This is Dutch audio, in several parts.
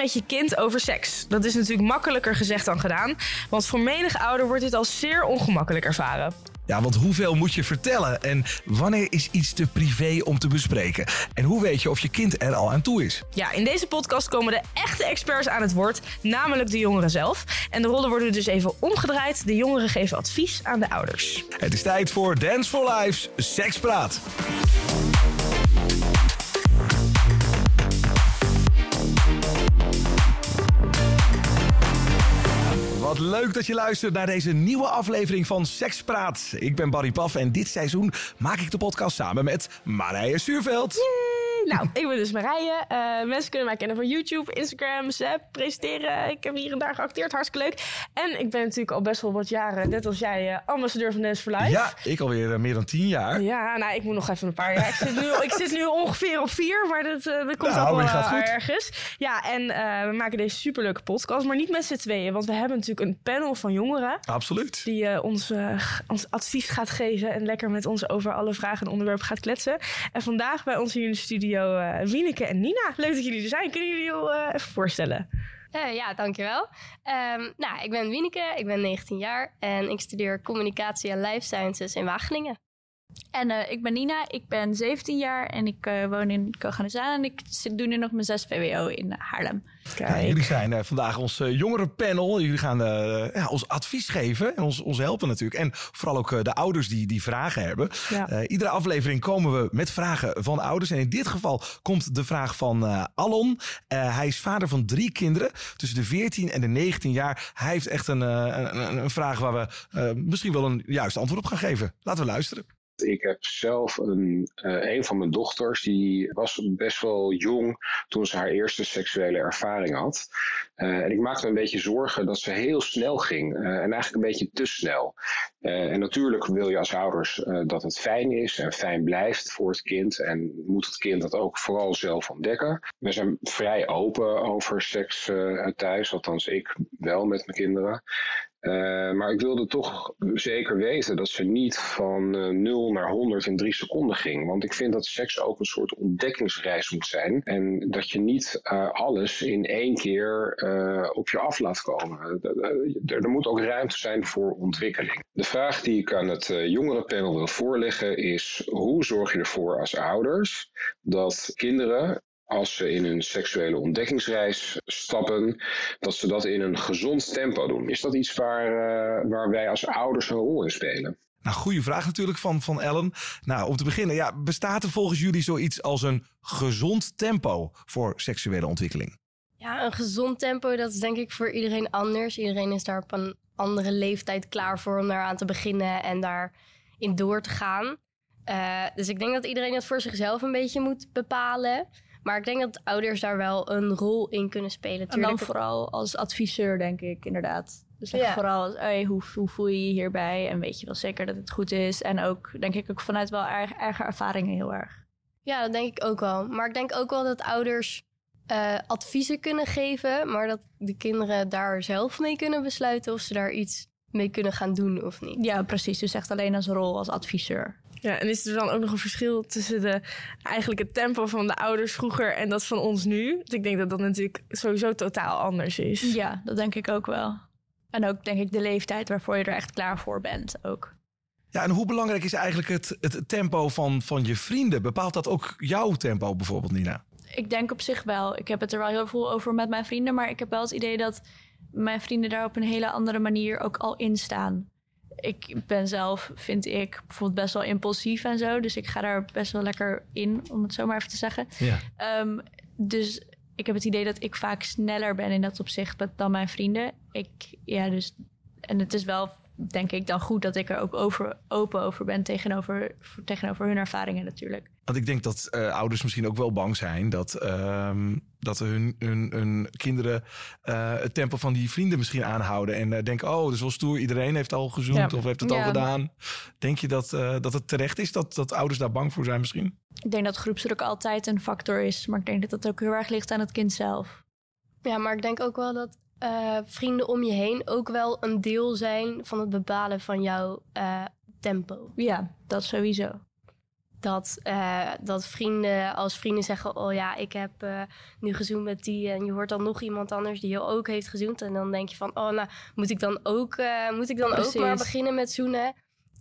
met je kind over seks. Dat is natuurlijk makkelijker gezegd dan gedaan. Want voor menig ouder wordt dit als zeer ongemakkelijk ervaren. Ja, want hoeveel moet je vertellen? En wanneer is iets te privé om te bespreken? En hoe weet je of je kind er al aan toe is? Ja, in deze podcast komen de echte experts aan het woord, namelijk de jongeren zelf. En de rollen worden dus even omgedraaid. De jongeren geven advies aan de ouders. Het is tijd voor Dance for Life's Sekspraat. Wat leuk dat je luistert naar deze nieuwe aflevering van Sekspraat. Ik ben Barry Paf en dit seizoen maak ik de podcast samen met Marije Suurveld. Nou, ik ben dus Marije. Uh, mensen kunnen mij kennen van YouTube, Instagram, Zap, presenteren. Ik heb hier en daar geacteerd, hartstikke leuk. En ik ben natuurlijk al best wel wat jaren, net als jij, uh, ambassadeur van Dance for Life. Ja, ik alweer uh, meer dan tien jaar. Ja, nou, ik moet nog even een paar jaar. Ik zit nu, ik zit nu ongeveer op vier, maar dat, dat komt nou, ook wel ergens. Ja, en we maken deze superleuke podcast, maar niet met z'n tweeën. Want we hebben natuurlijk een panel van jongeren. Absoluut. Die ons, ons advies gaat geven en lekker met ons over alle vragen en onderwerpen gaat kletsen. En vandaag bij ons hier in de studio uh, Wieneke en Nina. Leuk dat jullie er zijn. Kunnen jullie je uh, even voorstellen? Uh, ja, dankjewel. Um, nou, ik ben Wieneke, ik ben 19 jaar en ik studeer communicatie en life sciences in Wageningen. En uh, ik ben Nina, ik ben 17 jaar en ik uh, woon in Koganezaan en ik doe nu nog mijn 6 VWO in Haarlem. Ja, jullie zijn uh, vandaag ons jongerenpanel. Jullie gaan ja, ons advies geven en ons, ons helpen natuurlijk. En vooral ook de ouders die, die vragen hebben. Ja. iedere aflevering komen we met vragen van ouders. En in dit geval komt de vraag van Alon. hij is vader van drie kinderen tussen de 14 en de 19 jaar. Hij heeft echt een, een, een vraag waar we misschien wel een juist antwoord op gaan geven. Laten we luisteren. Ik heb zelf een, uh, een van mijn dochters, die was best wel jong toen ze haar eerste seksuele ervaring had. Uh, en ik maakte me een beetje zorgen dat ze heel snel ging. Uh, en eigenlijk een beetje te snel. en natuurlijk wil je als ouders dat het fijn is en fijn blijft voor het kind. En moet het kind dat ook vooral zelf ontdekken. We zijn vrij open over seks thuis, althans ik wel met mijn kinderen. Maar ik wilde toch zeker weten dat ze niet van uh, eh, 0 naar 100 in 3 seconden ging. Want ik vind dat seks ook een soort ontdekkingsreis moet zijn. En dat je niet alles in één keer op je af laat komen. Er, er, moet ook ruimte zijn voor ontwikkeling. De vraag die ik aan het jongerenpanel wil voorleggen is: hoe zorg je ervoor als ouders dat kinderen als ze in hun seksuele ontdekkingsreis stappen, dat ze dat in een gezond tempo doen. Is dat iets waar, waar wij als ouders een rol in spelen? Nou, goede vraag natuurlijk van, van Ellen. Nou, om te beginnen, ja, bestaat er volgens jullie zoiets als een gezond tempo voor seksuele ontwikkeling? Ja, een gezond tempo, dat is denk ik voor iedereen anders. Iedereen is daar op een andere leeftijd klaar voor om daar aan te beginnen en daarin door te gaan. Uh, dus ik denk dat iedereen dat voor zichzelf een beetje moet bepalen. Maar ik denk dat ouders daar wel een rol in kunnen spelen. En dan vooral als adviseur, denk ik, inderdaad. Dus ja. vooral, hey, hoe, hoe, voel je je hierbij? En weet je wel zeker dat het goed is? En ook, denk ik, ook vanuit wel erg, ervaringen heel erg. Ja, dat denk ik ook wel. Maar ik denk ook wel dat ouders uh, adviezen kunnen geven... maar dat de kinderen daar zelf mee kunnen besluiten... of ze daar iets mee kunnen gaan doen of niet. Ja, precies. Dus echt alleen als rol als adviseur. Ja, en is er dan ook nog een verschil tussen de, eigenlijk het tempo van de ouders vroeger en dat van ons nu? Want ik denk dat dat natuurlijk sowieso totaal anders is. Ja, dat denk ik ook wel. En ook denk ik de leeftijd waarvoor je er echt klaar voor bent ook. Ja, en hoe belangrijk is eigenlijk het, het tempo van, van je vrienden? Bepaalt dat ook jouw tempo bijvoorbeeld, Nina? Ik denk op zich wel. Ik heb het er wel heel veel over met mijn vrienden, maar ik heb wel het idee dat mijn vrienden daar op een hele andere manier ook al in staan ik ben zelf, vind ik, bijvoorbeeld best wel impulsief en zo. Dus ik ga daar best wel lekker in, om het zo maar even te zeggen. Ja. Ehm, dus ik heb het idee dat ik vaak sneller ben in dat opzicht dan mijn vrienden. Ik, ja, dus, en het is wel, denk ik, dan goed dat ik er ook over, open over ben tegenover, tegenover hun ervaringen natuurlijk. Want ik denk dat uh, ouders misschien ook wel bang zijn dat, uh, dat hun, hun, hun kinderen uh, het tempo van die vrienden misschien aanhouden. En uh, denken, oh, dus wel stoer, iedereen heeft al gezoend of heeft het al gedaan. Denk je dat, dat het terecht is dat, dat ouders daar bang voor zijn misschien? Ik denk dat groepsdruk altijd een factor is. Maar ik denk dat dat ook heel erg ligt aan het kind zelf. Ja, maar ik denk ook wel dat vrienden om je heen ook wel een deel zijn van het bepalen van jouw tempo. Ja, dat sowieso. dat, uh, dat vrienden, als vrienden zeggen: Oh ja, ik heb uh, nu gezoend met die. En je hoort dan nog iemand anders die je ook heeft gezoend. En dan denk je van: Oh, nou, moet ik dan ook, uh, moet ik dan ook maar beginnen met zoenen?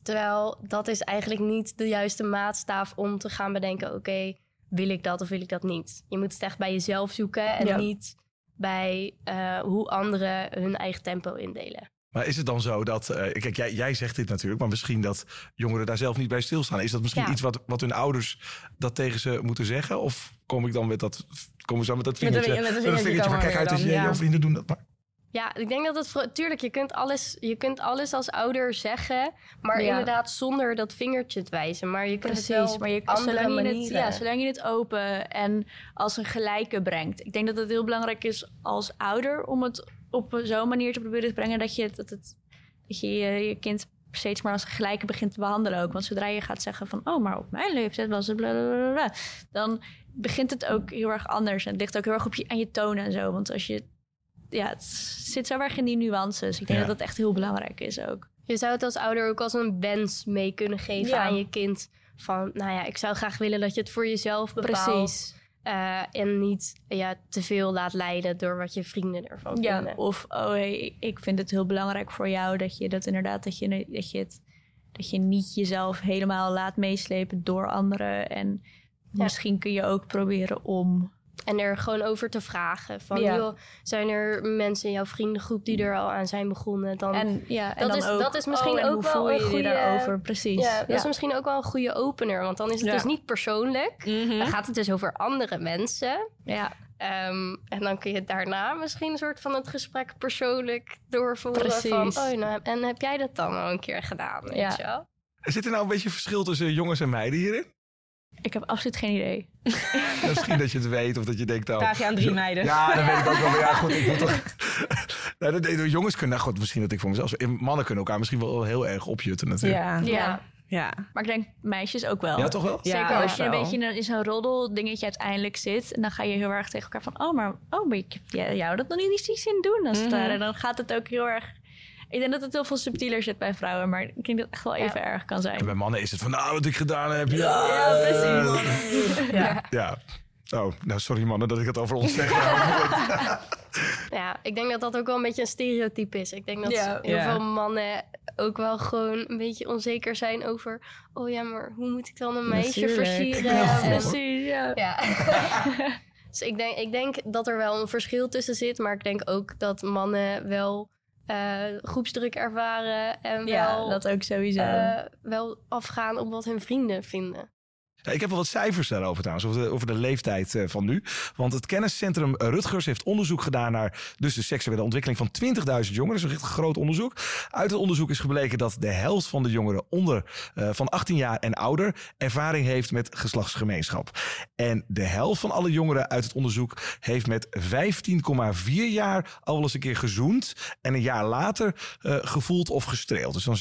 Terwijl dat is eigenlijk niet de juiste maatstaaf om te gaan bedenken: Oké, okay, wil ik dat of wil ik dat niet? Je moet het echt bij jezelf zoeken en ja. niet bij hoe anderen hun eigen tempo indelen. Maar is het dan zo dat, uh, kijk, jij, jij zegt dit natuurlijk, maar misschien dat jongeren daar zelf niet bij stilstaan. Is dat misschien ja. iets wat, wat hun ouders dat tegen ze moeten zeggen? Of kom ik dan met dat, kom ik zo met dat vingertje? Met, een, met een vingertje, maar kijk uit, dan, je, ja. jouw vrienden doen dat maar. Ja, ik denk dat het... Tuurlijk, je kunt alles, je kunt alles als ouder zeggen... maar ja. inderdaad zonder dat vingertje te wijzen. Maar je kunt Precies, het wel maar je, zolang, je het, ja, zolang je het open en als een gelijke brengt. Ik denk dat het heel belangrijk is als ouder... om het op zo'n manier te proberen te brengen... dat je, dat het, dat je, je kind steeds maar als gelijke begint te behandelen ook. Want zodra je gaat zeggen van... oh, maar op mijn leeftijd was het blablabla... dan begint het ook heel erg anders. En het ligt ook heel erg op je, aan je toon en zo. Want als je ja, het zit zo erg in die nuances. Ik denk ja. dat dat echt heel belangrijk is ook. Je zou het als ouder ook als een wens mee kunnen geven ja. aan je kind. Van, nou ja, ik zou graag willen dat je het voor jezelf bepaalt. Precies. Uh, en niet ja, te veel laat leiden door wat je vrienden ervan ja, vinden. Of, oh, hey, ik vind het heel belangrijk voor jou dat je dat inderdaad, dat je, dat je, het, dat je niet jezelf helemaal laat meeslepen door anderen. En ja. misschien kun je ook proberen om en er gewoon over te vragen. Van, ja. joh, zijn er mensen in jouw vriendengroep die er al aan zijn begonnen? Dan, en, ja, en dat, dan is, ook, dat is misschien oh, ook wel een goede... daarover? Precies. Ja, dat is misschien ook wel een goede opener. Want dan is het dus niet persoonlijk. Mm -hmm. Dan gaat het dus over andere mensen. Ja. Um, en dan kun je daarna misschien een soort van het gesprek persoonlijk doorvoeren. Precies. Van, oh, nou, en heb jij dat dan al een keer gedaan? Weet ja. je wel? Zit er nou een beetje verschil tussen jongens en meiden hierin? Ik heb absoluut geen idee. Misschien dat je het weet of dat je denkt... Oh, Vraag je aan drie meiden. Ja, dat weet ik ook wel. Ja, goed, ik moet toch... nou, de, jongens kunnen... Nou goed, misschien dat ik voor mezelf... Mannen kunnen elkaar misschien wel heel erg opjutten natuurlijk. Ja. ja. Ja. Maar ik denk meisjes ook wel. Ja, toch wel? Zeker ja, als je een beetje in zo'n roddel dingetje uiteindelijk zit. En dan ga je heel erg tegen elkaar van... Oh, maar, oh, maar ik heb jou dat nog niet eens zien doen. Als mm -hmm. Dan gaat het ook heel erg ik denk dat het heel veel subtieler zit bij vrouwen, maar ik denk dat het echt wel even erg kan zijn. En bij mannen is het van, nou, wat ik gedaan heb. Ja, ja precies. ja. ja. Oh, nou sorry mannen dat ik het over ons zeg. ja, ik denk dat dat ook wel een beetje een stereotype is. Ik denk dat ja. heel veel mannen ook wel gewoon een beetje onzeker zijn over... oh ja, maar hoe moet ik dan een meisje Natuurlijk. versieren? Ja, precies, ja. ja. dus ik denk, ik denk dat er wel een verschil tussen zit... maar ik denk ook dat mannen wel uh, groepsdruk ervaren en ja, wel, dat ook sowieso. Uh, wel afgaan op wat hun vrienden vinden. Ik heb wel wat cijfers daarover trouwens, over de, over de leeftijd uh, van nu. Want het kenniscentrum Rutgers heeft onderzoek gedaan naar dus de seksuele ontwikkeling van 20.000 jongeren. Dat is een groot onderzoek. Uit het onderzoek is gebleken dat de helft van de jongeren onder uh, van 18 jaar en ouder ervaring heeft met geslachtsgemeenschap. En de helft van alle jongeren uit het onderzoek heeft met 15,4 jaar al wel eens een keer gezoend. En een jaar later uh, gevoeld of gestreeld. Dus dan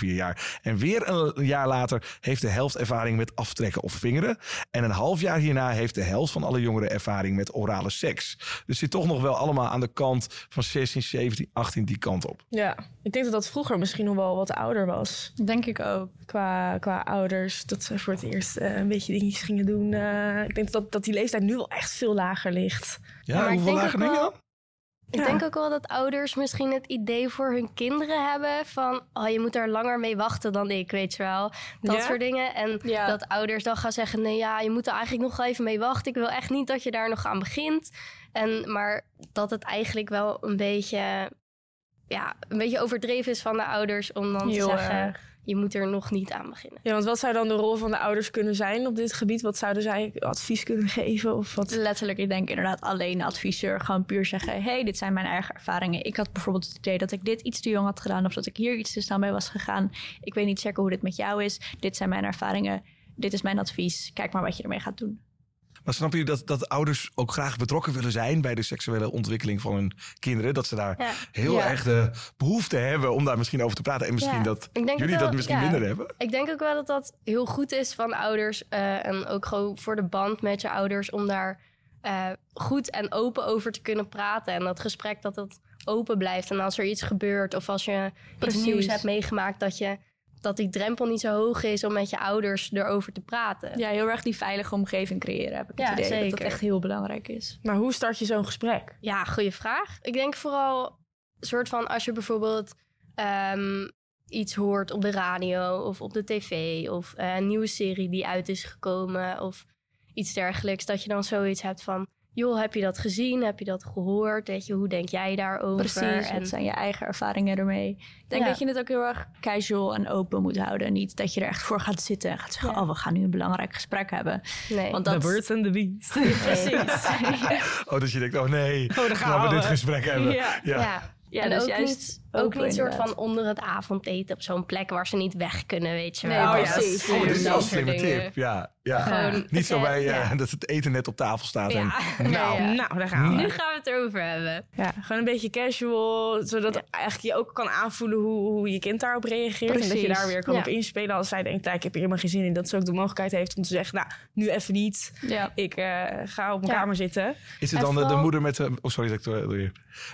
16,4 jaar. En weer een jaar later heeft de helft ervaring met aftrekken of vingeren. En een half jaar hierna heeft de helft van alle jongeren ervaring met orale seks. Dus zit toch nog wel allemaal aan de kant van 16, 17, 18 die kant op. Ja, ik denk dat dat vroeger misschien nog wel wat ouder was. Denk ik ook. Qua, qua ouders, dat ze voor het eerst uh, een beetje dingetjes gingen doen. Uh, ik denk dat, dat die leeftijd nu wel echt veel lager ligt. Ja, ja hoeveel lager denk je dan? Ik ja. denk ook wel dat ouders misschien het idee voor hun kinderen hebben van, oh, je moet daar langer mee wachten dan ik, weet je wel. Dat ja? soort dingen. En ja. dat ouders dan gaan zeggen, nee ja, je moet er eigenlijk nog even mee wachten. Ik wil echt niet dat je daar nog aan begint. En, maar dat het eigenlijk wel een beetje, ja, een beetje overdreven is van de ouders om dan Heel te zeggen... Erg je moet er nog niet aan beginnen. Ja, want wat zou dan de rol van de ouders kunnen zijn op dit gebied? Wat zouden zij advies kunnen geven? Of wat? Letterlijk, ik denk inderdaad alleen adviseur. Gewoon puur zeggen, hey, dit zijn mijn eigen ervaringen. Ik had bijvoorbeeld het idee dat ik dit iets te jong had gedaan... of dat ik hier iets te snel mee was gegaan. Ik weet niet zeker hoe dit met jou is. Dit zijn mijn ervaringen. Dit is mijn advies. Kijk maar wat je ermee gaat doen. Maar snap je dat, dat ouders ook graag betrokken willen zijn bij de seksuele ontwikkeling van hun kinderen? Dat ze daar ja. heel ja. erg de behoefte hebben om daar misschien over te praten. En misschien ja. dat jullie dat, dat misschien minder hebben. Ik denk ook wel dat dat heel goed is van ouders. Uh, en ook gewoon voor de band met je ouders om daar uh, goed en open over te kunnen praten. En dat gesprek dat dat open blijft. En als er iets gebeurt of als je Precies. iets nieuws hebt meegemaakt, dat je dat die drempel niet zo hoog is om met je ouders erover te praten. Ja, heel erg die veilige omgeving creëren, heb ik Ja, het idee. Dat zeker. dat echt heel belangrijk is. Maar hoe start je zo'n gesprek? Ja, goede vraag. Ik denk vooral soort van als je bijvoorbeeld ehm, iets hoort op de radio of op de tv of eh, een nieuwe serie die uit is gekomen of iets dergelijks, dat je dan zoiets hebt van, joh, heb je dat gezien? Heb je dat gehoord? Weet je, hoe denk jij daarover? Precies, En wat zijn je eigen ervaringen ermee? Ik denk Ja. dat je het ook heel erg casual en open moet houden. Niet dat je er echt voor gaat zitten en gaat zeggen... Ja. oh, we gaan nu een belangrijk gesprek hebben. nee. Want The birds and the bees. Precies. Oh, dat je denkt, oh nee, daar gaan gaan we we. dit gesprek hebben. Ja. Ja. ja. Ja, en dus ook juist niet, ook niet soort van onder het avondeten op zo'n plek waar ze niet weg kunnen, weet je Nee, wel. oh ja, Precies. Oh, dit is wel een Dat slimme dingen. tip. Ja, ja. Gewoon, Niet zo bij eh, ja. dat het eten net op tafel staat. En, Ja. nou, Ja. Nou, daar gaan we. Nu gaan we het erover hebben. Ja, gewoon een beetje casual, zodat eigenlijk je ook kan aanvoelen hoe, hoe je kind daarop reageert. En dat je daar weer kan Ja. op inspelen als zij denkt, nou, ik heb hier helemaal geen zin in. Dat ze ook de mogelijkheid heeft om te zeggen, nou, nu even niet. Ja. Ik eh, ga op mijn Ja. kamer zitten. is het dan de, moeder met de... Oh, sorry dat ik.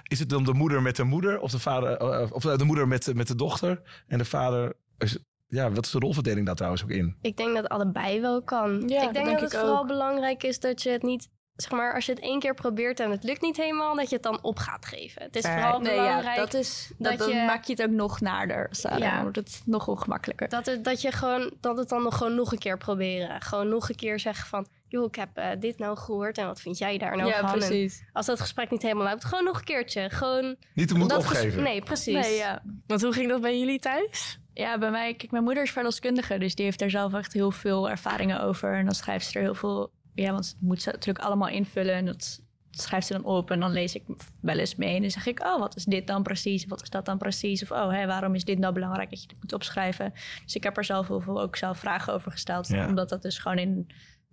Is het dan de moeder met de moeder of de vader... eh, of de moeder met, met de dochter en de vader... Is, ja, wat is de rolverdeling daar trouwens ook in? Ik denk dat allebei wel kan. Ja, ik dat denk dat ik het vooral ook. belangrijk is dat je het niet... Zeg maar, als je het één keer probeert en het lukt niet helemaal... dat je het dan op gaat geven. Het is vooral Nee, belangrijk ja, dat is, dat, dat dan je- maak je het ook nog naarder. Sarah. Ja. Dan wordt het nog ongemakkelijker. dat, het, dat je gewoon... dat het dan nog gewoon nog een keer proberen. Gewoon nog een keer zeggen van... joh, ik heb eh, dit nou gehoord en wat vind jij daar nou ja, van? En precies. als dat gesprek niet helemaal loopt, gewoon nog een keertje. Gewoon Niet dat ges- opgeven. Nee, precies. Nee, ja. Want hoe ging dat bij jullie thuis? Ja, bij mij, kijk, mijn moeder is verloskundige, dus die heeft daar zelf echt heel veel ervaringen over. En dan schrijft ze er heel veel, ja, want het moet ze natuurlijk allemaal invullen en dat schrijft ze dan op en dan lees ik wel eens mee. En dan zeg ik, oh, wat is dit dan precies? Wat is dat dan precies? Of, oh, hè, waarom is dit nou belangrijk dat je dit moet opschrijven? Dus ik heb er zelf heel veel ook zelf vragen over gesteld, Ja. omdat dat dus gewoon in,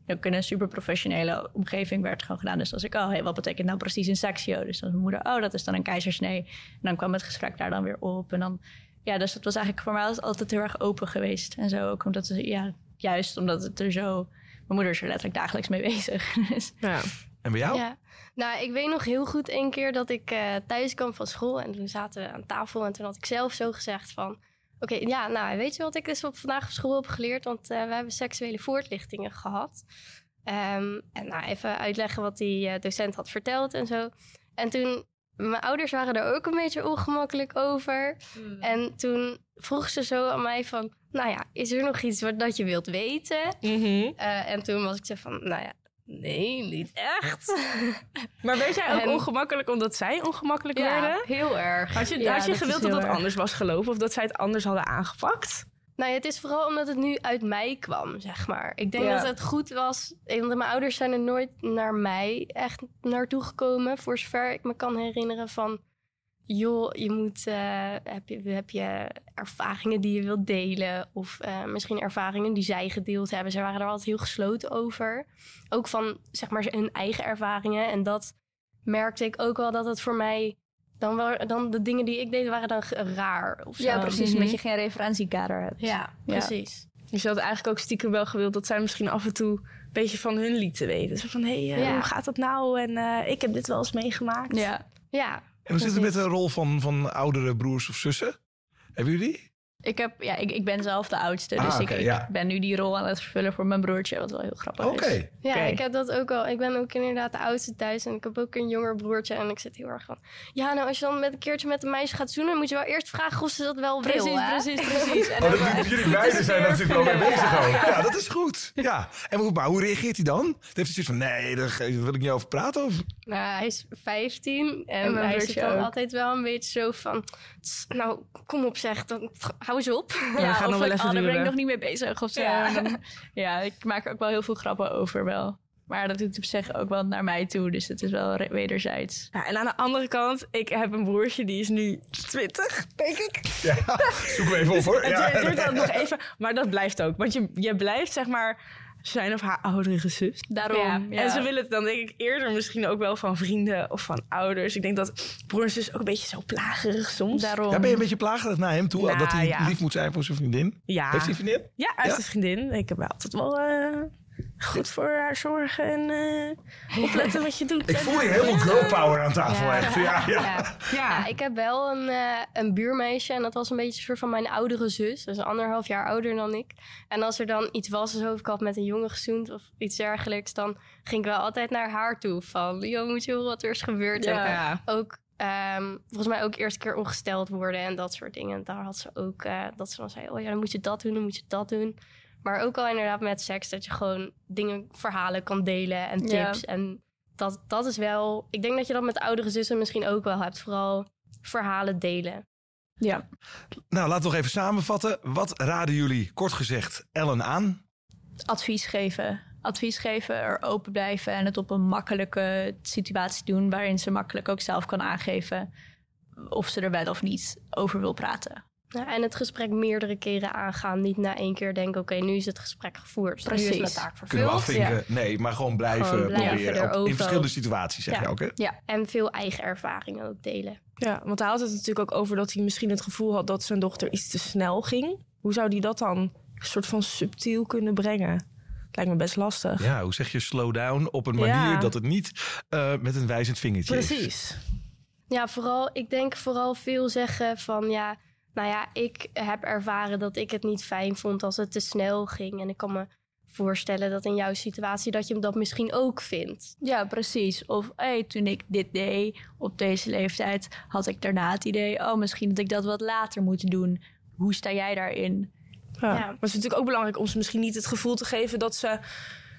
ook in een super professionele omgeving werd gewoon gedaan. Dus als ik, oh, hey, wat betekent nou precies een sectio? Dus dan mijn moeder, oh, dat is dan een keizersnee. En dan kwam het gesprek daar dan weer op en dan ja, dus dat was eigenlijk voor mij altijd heel erg open geweest. En zo ook omdat, het, ja, juist omdat het er zo... Mijn moeder is er letterlijk dagelijks mee bezig. Dus, Ja. En bij jou? Ja. Nou, ik weet nog heel goed een keer dat ik eh, thuis kwam van school. En toen zaten we aan tafel. En toen had ik zelf zo gezegd van... Oké, ja, nou, weet je wat ik dus op, vandaag op school heb geleerd? Want eh, we hebben seksuele voortlichtingen gehad. Ehm, en nou, even uitleggen wat die eh, docent had verteld en zo. En toen... Mijn ouders waren er ook een beetje ongemakkelijk over. En toen vroeg ze zo aan mij van... Nou ja, is er nog iets wat dat je wilt weten? Mhm. Eh, en toen was ik zo van... Nou ja, nee, niet echt. Maar werd jij ook En- ongemakkelijk omdat zij ongemakkelijk Ja, werden? heel erg. Had je, Ja, had je dat gewild dat dat erg. anders was gelopen of dat zij het anders hadden aangepakt? Nou, ja, het is vooral omdat het nu uit mij kwam, zeg maar. Ik denk Ja. dat het goed was. Want mijn ouders zijn er nooit naar mij echt naartoe gekomen. Voor zover ik me kan herinneren van... Joh, je moet... eh, heb, je, heb je ervaringen die je wilt delen? Of eh, misschien ervaringen die zij gedeeld hebben. Ze waren er altijd heel gesloten over. Ook van, zeg maar, hun eigen ervaringen. En dat merkte ik ook wel dat het voor mij... Dan, wel, dan de dingen die ik deed waren dan raar of zo. ja, precies. Mhm. Omdat je geen referentiekader hebt. Ja, precies. Dus je had eigenlijk ook stiekem wel gewild dat zij misschien af en toe een beetje van hun lieten weten. Zo van, hé, hey, eh, Ja. hoe gaat dat nou? En eh, ik heb dit wel eens meegemaakt. Ja. Ja, En hoe zit het met de rol van, van oudere broers of zussen? Hebben jullie die? Ik, heb, ja, ik, ik ben zelf de oudste, dus Ah, ik, oké, ik ja. ben nu die rol aan het vervullen voor mijn broertje, wat wel heel grappig Oké. is. Ja, Oké. ik heb dat ook al. Ik ben ook inderdaad de oudste thuis en ik heb ook een jonger broertje. En ik zit heel erg van. Ja, nou, als je dan met een keertje met een meisje gaat zoenen, moet je wel eerst vragen of ze dat wel wil. Precies, hè? precies, precies. En Oh, dat, doen jullie beiden zijn natuurlijk wel mee bezig ook. Ja, dat is goed. Ja. En hoe, maar hoe reageert hij dan? Dan heeft hij zoiets van, nee, daar wil ik niet over praten. Of? Nou, hij is 15 en, En hij zit dan ook. altijd wel een beetje zo van. "Tss, Nou, kom op, zeg. Dan, hou eens op. Ja, gaat of nog wel ik- even oh, daar ben ik nog niet mee bezig of zo. Ja. Dan- ja, ik maak er ook wel heel veel grappen over wel. Maar dat doet op zich ook wel naar mij toe. Dus het is wel wederzijds. Ja, en aan de andere kant, ik heb een broertje die is nu 20, denk ik. Ja, zoek hem even op hoor. Het Ja. duurt altijd nog even, maar dat blijft ook. Want je, je blijft zeg maar zijn of haar oudere zus. Daarom. Ja. Ja. En ze willen het dan denk ik eerder misschien ook wel van vrienden of van ouders. Ik denk dat broer en zus ook een beetje zo plagerig soms. Daarom. Ja, ben je een beetje plagerig naar hem toe? Nou, dat hij ja. lief moet zijn voor zijn vriendin? Ja. Heeft hij een vriendin? Ja, uit Ja? zijn vriendin. Ik heb altijd wel... eh, goed voor haar zorgen en uh, opletten wat je doet. Ik voel je heel veel girl power aan tafel ja. echt. Ja, ja. ja. ik heb wel een, uh, een buurmeisje en dat was een beetje een soort van mijn oudere zus. Dus anderhalf jaar ouder dan ik. En als er dan iets was, alsof ik had met een jongen gezoend of iets dergelijks, dan ging ik wel altijd naar haar toe van, joh, moet je horen wat er is gebeurd. En ook Um, volgens mij ook eerst keer ongesteld worden en dat soort dingen. Daar had ze ook uh, dat ze dan zei: Oh ja, dan moet je dat doen, dan moet je dat doen. Maar ook al inderdaad met seks, dat je gewoon dingen, verhalen kan delen en tips. En dat, dat is wel. Ik denk dat je dat met oudere zussen misschien ook wel hebt. Vooral verhalen delen. Ja. Nou, laten we nog even samenvatten. Wat raden jullie, kort gezegd, Ellen aan? Advies geven advies geven, er open blijven en het op een makkelijke situatie doen waarin ze makkelijk ook zelf kan aangeven of ze er wel of niet over wil praten. Ja, en het gesprek meerdere keren aangaan. Niet na één keer denken, oké, nu is het gesprek gevoerd. Precies. Nu is mijn taak vervuld. Kunnen Nee, maar gewoon blijven, gewoon proberen. in verschillende situaties, zeg je ook, hè? Ja, en veel eigen ervaringen ook delen. Ja, want hij had het natuurlijk ook over dat hij misschien het gevoel had... dat zijn dochter iets te snel ging. Hoe zou hij dat dan een soort van subtiel kunnen brengen? Lijkt me best lastig. Ja, hoe zeg je slow down op een manier dat het niet uh, met een wijzend vingertje Precies. is? Precies. Ja, vooral, ik denk vooral veel zeggen van ja, nou ja, ik heb ervaren dat ik het niet fijn vond als het te snel ging. En ik kan me voorstellen dat in jouw situatie dat je dat misschien ook vindt. Ja, precies. Of hey, toen ik dit deed op deze leeftijd, had ik daarna het idee, oh, misschien dat ik dat wat later moet doen. Hoe sta jij daarin? Ja. Maar het is natuurlijk ook belangrijk om ze misschien niet het gevoel te geven dat ze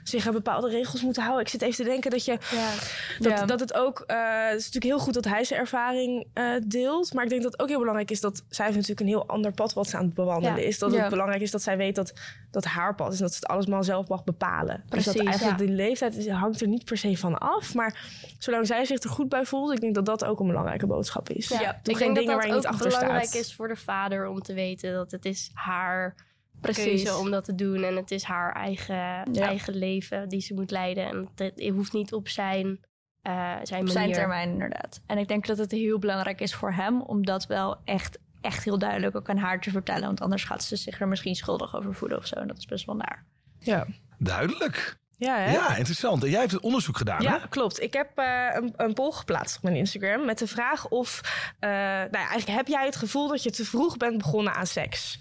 zich aan bepaalde regels moeten houden. Ik zit even te denken dat je. Ja. Dat, dat het ook. Uh, het is natuurlijk heel goed dat hij zijn ervaring uh, deelt. Maar ik denk dat het ook heel belangrijk is dat zij heeft natuurlijk een heel ander pad wat ze aan het bewandelen is. Dat het belangrijk is dat zij weet dat dat haar pad is en dat ze het allemaal zelf mag bepalen. Precies, dus dat eigenlijk de leeftijd hangt er niet per se van af. Maar zolang zij zich er goed bij voelt, ik denk dat dat ook een belangrijke boodschap is. Ja, ik denk dat dat ook belangrijk is voor de vader om te weten dat het is haar Precies. om dat te doen. En het is haar eigen, eigen leven die ze moet leiden. En het, hoeft niet op zijn, uh, zijn manier. Zijn termijn, inderdaad. En ik denk dat het heel belangrijk is voor hem om dat wel echt, echt heel duidelijk ook aan haar te vertellen. Want anders gaat ze zich er misschien schuldig over voelen of zo. En dat is best wel naar. Ja. Duidelijk. Ja, hè? ja, interessant. En jij hebt het onderzoek gedaan, ja, klopt. Ik heb uh, een, een poll geplaatst op mijn Instagram met de vraag of... Uh, nou ja, eigenlijk heb jij het gevoel dat je te vroeg bent begonnen aan seks?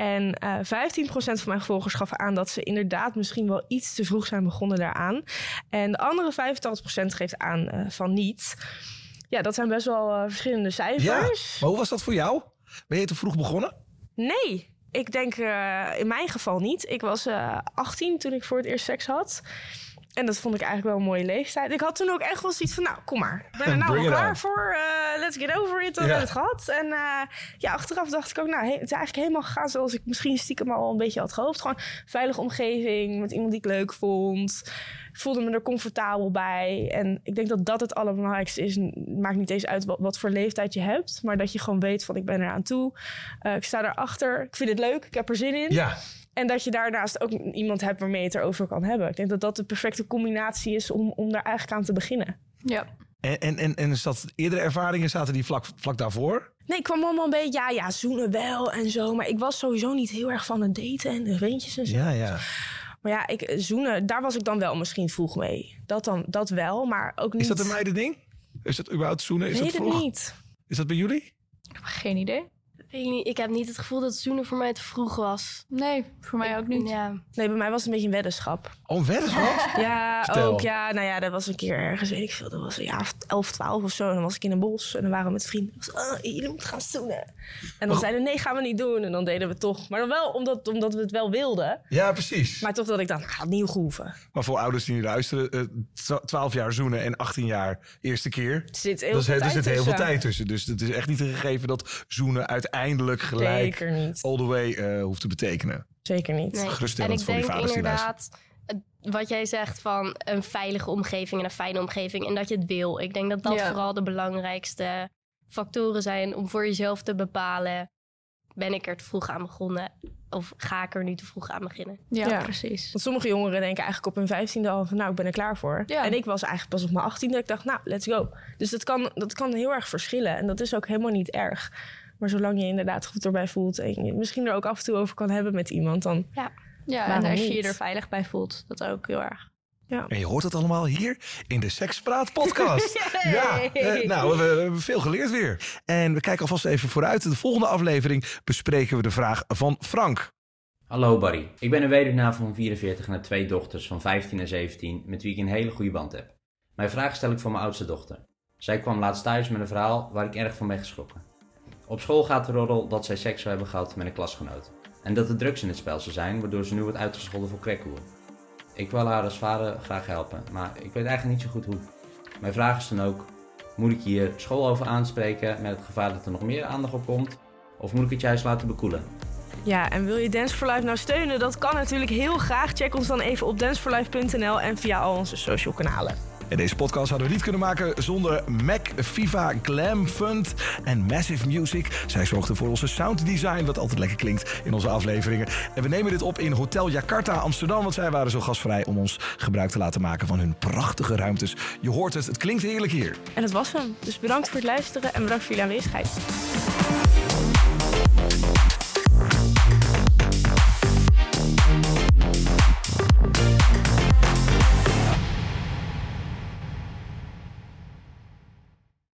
En uh, eh, 15% van mijn volgers gaf aan dat ze inderdaad misschien wel iets te vroeg zijn begonnen daaraan. En de andere 85% geeft aan uh, van niet. Ja, dat zijn best wel uh, verschillende cijfers. Ja, maar hoe was dat voor jou? Ben je te vroeg begonnen? Nee, ik denk in mijn geval niet. Ik was 18 toen ik voor het eerst seks had. En dat vond ik eigenlijk wel een mooie leeftijd. Ik had toen ook echt wel zoiets van, nou, kom maar. Ik ben er nou klaar voor. Let's get over it. We hebben het gehad. En uh, ja, achteraf dacht ik ook, nou, het is eigenlijk helemaal gegaan zoals ik misschien stiekem al een beetje had gehoopt. Gewoon veilige omgeving, met iemand die ik leuk vond. Voelde me er comfortabel bij. En ik denk dat dat het allerbelangrijkste is. maakt niet eens uit wat, wat, voor leeftijd je hebt. Maar dat je gewoon weet van, ik ben eraan toe. Uh, ik sta erachter. Ik vind het leuk. Ik heb er zin in. Ja. En dat je daarnaast ook iemand hebt waarmee je het erover kan hebben. Ik denk dat dat de perfecte combinatie is om, om daar eigenlijk aan te beginnen. Ja. En, en, en, en is dat eerdere ervaringen, zaten die vlak, vlak daarvoor? Nee, ik kwam allemaal een beetje, ja, ja, zoenen wel en zo. Maar ik was sowieso niet heel erg van het daten en de weentjes en zo. Ja, ja. Maar ja, ik, zoenen, daar was ik dan wel misschien vroeg mee. Dat, dan, dat wel, maar ook niet... Is dat een meiden ding? Is dat überhaupt zoenen? Is Weet dat vroeg? niet. Is dat bij jullie? Ik heb geen idee. Ik, ik heb niet het gevoel dat zoenen voor mij te vroeg was. Nee, voor mij ook niet. Ja. Nee, bij mij was het een beetje een weddenschap. Oh, een weddenschap? ja, ook. Ja, nou ja, dat was een keer ergens, weet ik veel. Dat was een jaar 11, 12 of zo. En dan was ik in een bos en dan waren we met vrienden. Was, oh, jullie moeten gaan zoenen. En dan oh. zeiden nee, gaan we niet doen. En dan deden we het toch. Maar dan wel omdat, omdat we het wel wilden. Ja, precies. Maar toch dat ik dan, nou, had nieuw gehoeven. Maar voor ouders die nu luisteren, uh, 12 jaar zoenen en 18 jaar eerste keer. Zit heel dus, veel er zit heel veel tijd tussen. Dus het is echt niet een gegeven dat zoenen uiteindelijk gelijk Zeker niet. all the way uh, hoeft te betekenen. Zeker niet. Nee. En ik denk inderdaad, wat jij zegt van een veilige omgeving en een fijne omgeving en dat je het wil. Ik denk dat dat vooral de belangrijkste factoren zijn om voor jezelf te bepalen: ben ik er te vroeg aan begonnen of ga ik er nu te vroeg aan beginnen? Ja, precies. Want sommige jongeren denken eigenlijk op hun vijftiende al van nou, ik ben er klaar voor. Ja. En ik was eigenlijk pas op mijn achttiende dat ik dacht, nou, let's go. Dus dat kan, dat kan heel erg verschillen en dat is ook helemaal niet erg. Maar zolang je inderdaad goed erbij voelt en je misschien er ook af en toe over kan hebben met iemand, dan ja. Ja, en als je je er veilig bij voelt, dat ook heel erg. Ja. En je hoort het allemaal hier in de Sekspraat podcast. Ja, eh, nou, we, we, hebben veel geleerd weer. En we kijken alvast even vooruit. De volgende aflevering bespreken we de vraag van Frank. Hallo Barry, ik ben een weduwnaar van 44 en heb twee dochters van 15 en 17 met wie ik een hele goede band heb. Mijn vraag stel ik voor mijn oudste dochter. Zij kwam laatst thuis met een verhaal waar ik erg van ben geschrokken. Op school gaat de roddel dat zij seks hebben gehad met een klasgenoot. En dat er drugs in het spel zou zijn, waardoor ze nu wordt uitgescholden voor crackhoer. Ik wil haar als vader graag helpen, maar ik weet eigenlijk niet zo goed hoe. Mijn vraag is dan ook, moet ik hier school over aanspreken met het gevaar dat er nog meer aandacht op komt? Of moet ik het juist laten bekoelen? Ja, en wil je Dance for Life nou steunen? Dat kan natuurlijk heel graag. Check ons dan even op danceforlife.nl en via al onze social kanalen. En deze podcast hadden we niet kunnen maken zonder Mac, Viva, Glam Fund en Massive Music. Zij zorgden voor onze sound design, wat altijd lekker klinkt in onze afleveringen. En we nemen dit op in Hotel Jakarta Amsterdam, want zij waren zo gastvrij om ons gebruik te laten maken van hun prachtige ruimtes. Je hoort het, het klinkt heerlijk hier. En dat was hem. Dus bedankt voor het luisteren en bedankt voor jullie aanwezigheid.